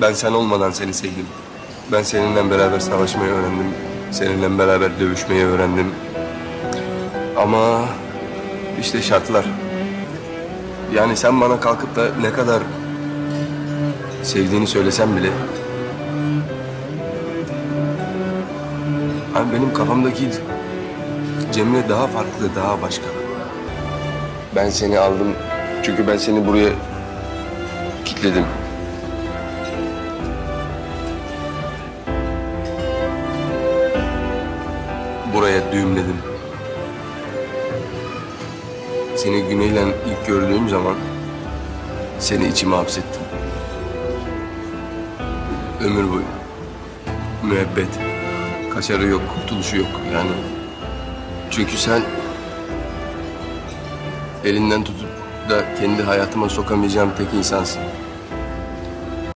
Ben sen olmadan seni sevdim. Ben seninle beraber savaşmayı öğrendim. Seninle beraber dövüşmeyi öğrendim. Ama işte şartlar. Yani sen bana kalkıp da ne kadar sevdiğini söylesen bile... Hani benim kafamdaki Cemre daha farklı, daha başka. Ben seni aldım çünkü ben seni buraya kilitledim. Buraya düğümledim. Seni Güney'le ilk gördüğüm zaman seni içime hapsettim. Ömür boyu. Müebbet. Kaçarı yok, kurtuluşu yok yani. Çünkü sen elinden tutup da kendi hayatıma sokamayacağım tek insansın.